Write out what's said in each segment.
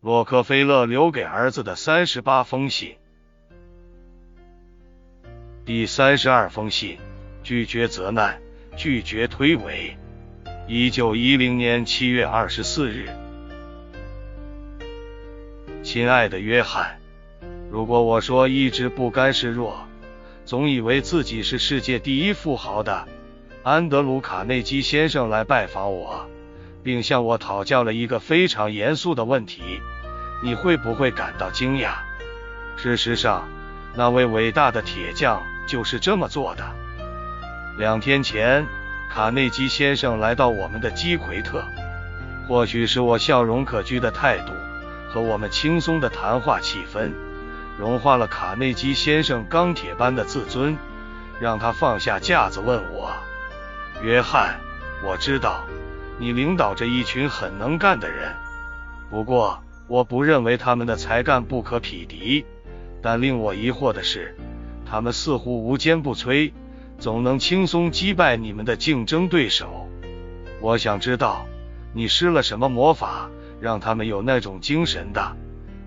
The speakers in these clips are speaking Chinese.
洛克菲勒留给儿子的三十八封信。第三十二封信：拒绝责难，拒绝推诿。一九一零年七月二十四日，亲爱的约翰，如果我说一直不甘示弱，总以为自己是世界第一富豪的安德鲁·卡内基先生来拜访我。并向我讨教了一个非常严肃的问题，你会不会感到惊讶？事实上，那位伟大的铁匠就是这么做的。两天前，卡内基先生来到我们的基奎特，或许是我笑容可掬的态度和我们轻松的谈话气氛，融化了卡内基先生钢铁般的自尊，让他放下架子问我：“约翰，我知道。”你领导着一群很能干的人，不过我不认为他们的才干不可匹敌。但令我疑惑的是，他们似乎无坚不摧，总能轻松击败你们的竞争对手。我想知道你施了什么魔法，让他们有那种精神的？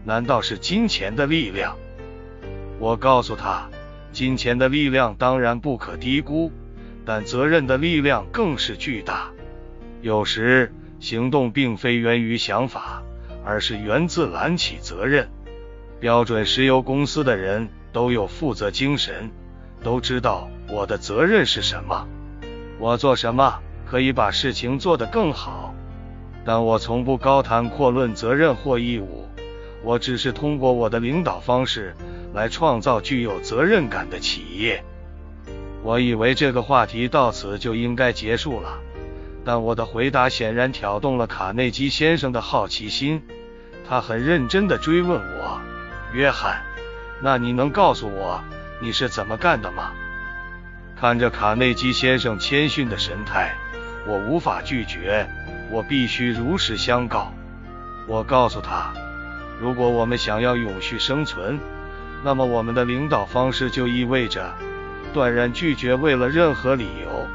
难道是金钱的力量？我告诉他，金钱的力量当然不可低估，但责任的力量更是巨大。有时行动并非源于想法，而是源自揽起责任。标准石油公司的人都有负责精神，都知道我的责任是什么，我做什么可以把事情做得更好。但我从不高谈阔论责任或义务，我只是通过我的领导方式来创造具有责任感的企业。我以为这个话题到此就应该结束了。但我的回答显然挑动了卡内基先生的好奇心，他很认真地追问我：“约翰，那你能告诉我你是怎么干的吗？”看着卡内基先生谦逊的神态，我无法拒绝，我必须如实相告。我告诉他：“如果我们想要永续生存，那么我们的领导方式就意味着断然拒绝为了任何理由。”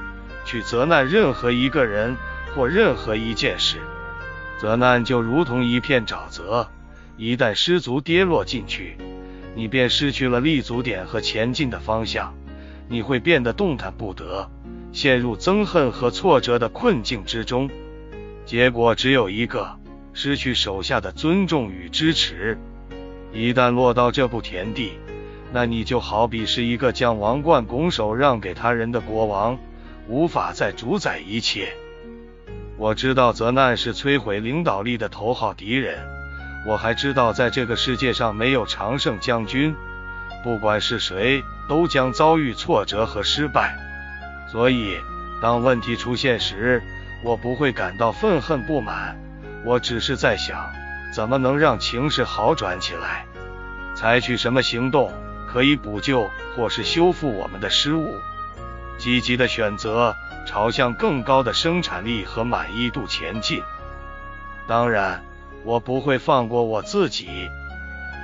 去责难任何一个人或任何一件事，责难就如同一片沼泽，一旦失足跌落进去，你便失去了立足点和前进的方向，你会变得动弹不得，陷入憎恨和挫折的困境之中，结果只有一个：失去手下的尊重与支持。一旦落到这步田地，那你就好比是一个将王冠拱手让给他人的国王。无法再主宰一切。我知道责难是摧毁领导力的头号敌人。我还知道，在这个世界上没有常胜将军，不管是谁，都将遭遇挫折和失败。所以，当问题出现时，我不会感到愤恨不满。我只是在想，怎么能让情势好转起来，采取什么行动可以补救或是修复我们的失误。积极的选择朝向更高的生产力和满意度前进。当然，我不会放过我自己。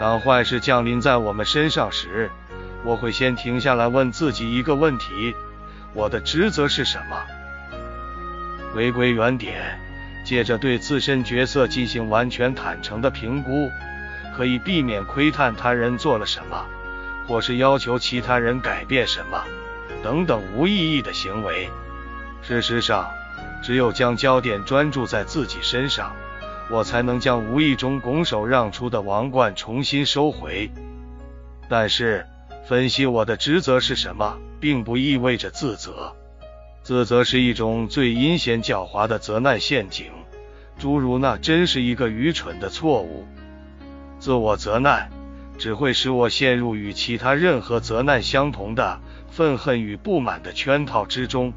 当坏事降临在我们身上时，我会先停下来问自己一个问题：我的职责是什么？回归原点，借着对自身角色进行完全坦诚的评估，可以避免窥探他人做了什么，或是要求其他人改变什么。等等无意义的行为。事实上，只有将焦点专注在自己身上，我才能将无意中拱手让出的王冠重新收回。但是，分析我的职责是什么，并不意味着自责。自责是一种最阴险狡猾的责难陷阱，诸如那真是一个愚蠢的错误。自我责难只会使我陷入与其他任何责难相同的。愤恨与不满的圈套之中。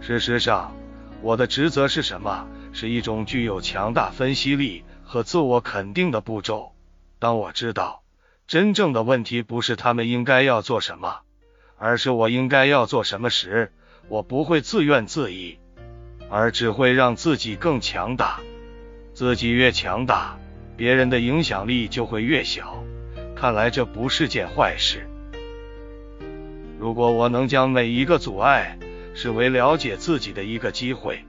事实上，我的职责是什么？是一种具有强大分析力和自我肯定的步骤。当我知道真正的问题不是他们应该要做什么，而是我应该要做什么时，我不会自怨自艾，而只会让自己更强大。自己越强大，别人的影响力就会越小。看来这不是件坏事。如果我能将每一个阻碍视为了解自己的一个机会，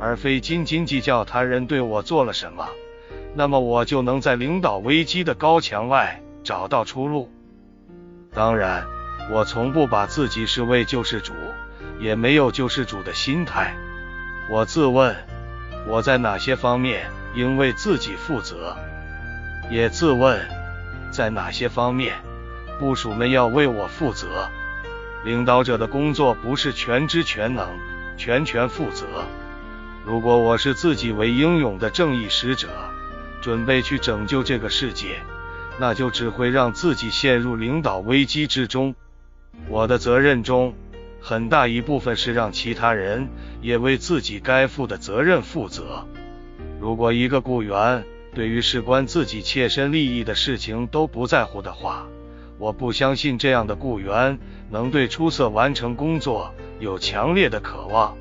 而非斤斤计较他人对我做了什么，那么我就能在领导危机的高墙外找到出路。当然，我从不把自己视为救世主，也没有救世主的心态。我自问，我在哪些方面应为自己负责？也自问，在哪些方面部属们要为我负责？领导者的工作不是全知全能、全权负责。如果我是自己为英勇的正义使者，准备去拯救这个世界，那就只会让自己陷入领导危机之中。我的责任中很大一部分是让其他人也为自己该负的责任负责。如果一个雇员对于事关自己切身利益的事情都不在乎的话，我不相信这样的雇员能对出色完成工作有强烈的渴望。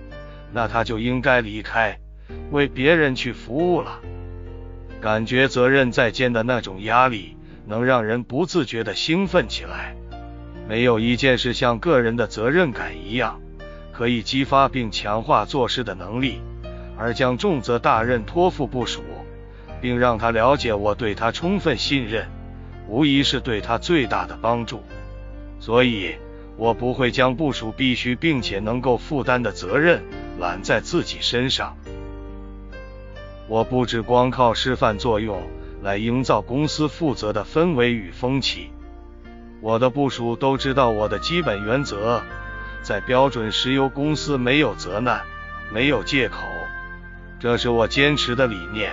那他就应该离开，为别人去服务了。感觉责任在肩的那种压力，能让人不自觉的兴奋起来。没有一件事像个人的责任感一样，可以激发并强化做事的能力，而将重责大任托付部署，并让他了解我对他充分信任，无疑是对他最大的帮助。所以，我不会将部署必须并且能够负担的责任。揽在自己身上，我不只光靠示范作用来营造公司负责的氛围与风气。我的部署都知道我的基本原则，在标准石油公司没有责难，没有借口，这是我坚持的理念。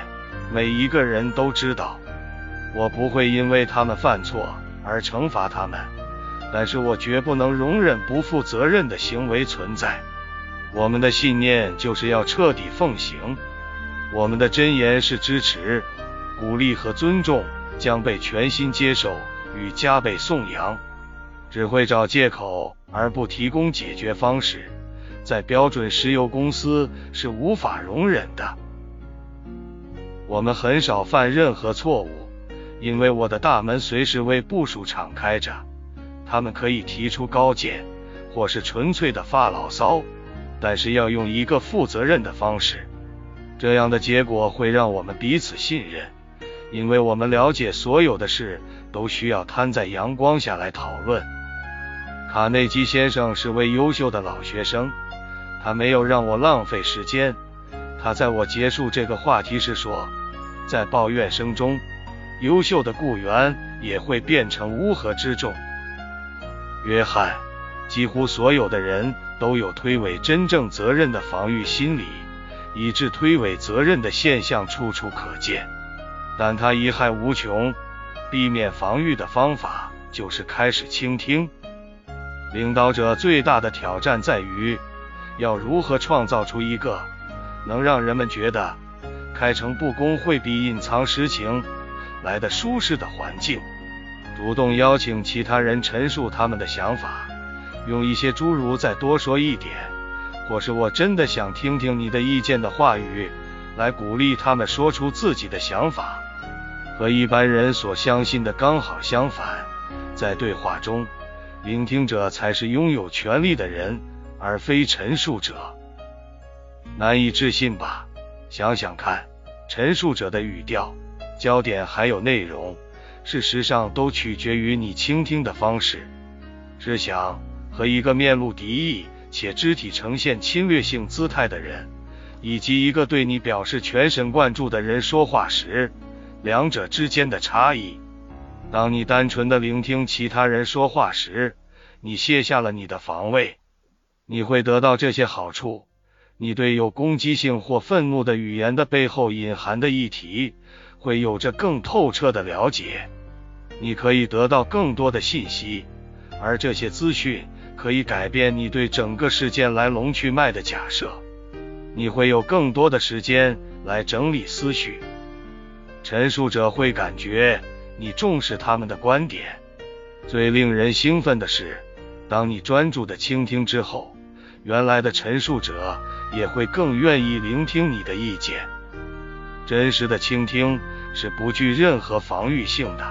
每一个人都知道，我不会因为他们犯错而惩罚他们，但是我绝不能容忍不负责任的行为存在。我们的信念就是要彻底奉行，我们的箴言是支持、鼓励和尊重将被全心接受与加倍颂扬。只会找借口而不提供解决方式，在标准石油公司是无法容忍的。我们很少犯任何错误，因为我的大门随时为部署敞开着，他们可以提出高见，或是纯粹的发牢骚。但是要用一个负责任的方式，这样的结果会让我们彼此信任，因为我们了解所有的事都需要摊在阳光下来讨论。卡内基先生是位优秀的老学生，他没有让我浪费时间。他在我结束这个话题时说，在抱怨声中，优秀的雇员也会变成乌合之众。约翰，几乎所有的人。都有推诿真正责任的防御心理，以致推诿责任的现象处处可见。但他贻害无穷。避免防御的方法就是开始倾听。领导者最大的挑战在于，要如何创造出一个能让人们觉得开诚布公会比隐藏实情来的舒适的环境，主动邀请其他人陈述他们的想法。用一些诸如“再多说一点”或是“我真的想听听你的意见”的话语来鼓励他们说出自己的想法，和一般人所相信的刚好相反。在对话中，聆听者才是拥有权利的人，而非陈述者。难以置信吧？想想看，陈述者的语调、焦点还有内容，事实上都取决于你倾听的方式。试想。和一个面露敌意且肢体呈现侵略性姿态的人，以及一个对你表示全神贯注的人说话时，两者之间的差异。当你单纯的聆听其他人说话时，你卸下了你的防卫，你会得到这些好处：你对有攻击性或愤怒的语言的背后隐含的议题会有着更透彻的了解，你可以得到更多的信息，而这些资讯。可以改变你对整个事件来龙去脉的假设，你会有更多的时间来整理思绪。陈述者会感觉你重视他们的观点。最令人兴奋的是，当你专注的倾听之后，原来的陈述者也会更愿意聆听你的意见。真实的倾听是不具任何防御性的，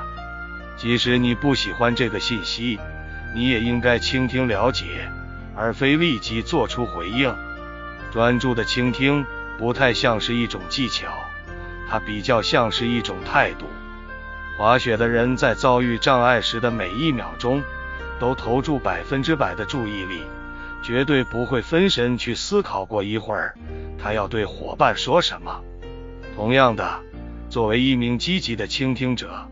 即使你不喜欢这个信息。你也应该倾听了解，而非立即做出回应。专注的倾听不太像是一种技巧，它比较像是一种态度。滑雪的人在遭遇障碍时的每一秒钟，都投注百分之百的注意力，绝对不会分神去思考过一会儿他要对伙伴说什么。同样的，作为一名积极的倾听者，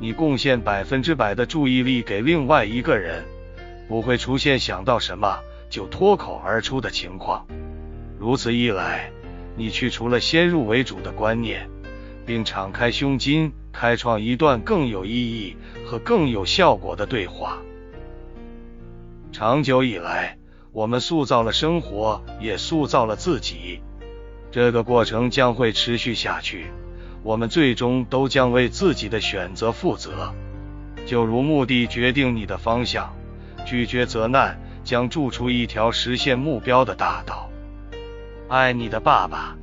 你贡献百分之百的注意力给另外一个人，不会出现想到什么就脱口而出的情况。如此一来，你去除了先入为主的观念，并敞开胸襟。开创一段更有意义和更有效果的对话。长久以来，我们塑造了生活，也塑造了自己。这个过程将会持续下去。我们最终都将为自己的选择负责。就如目的决定你的方向，拒绝责难将筑出一条实现目标的大道。爱你的爸爸。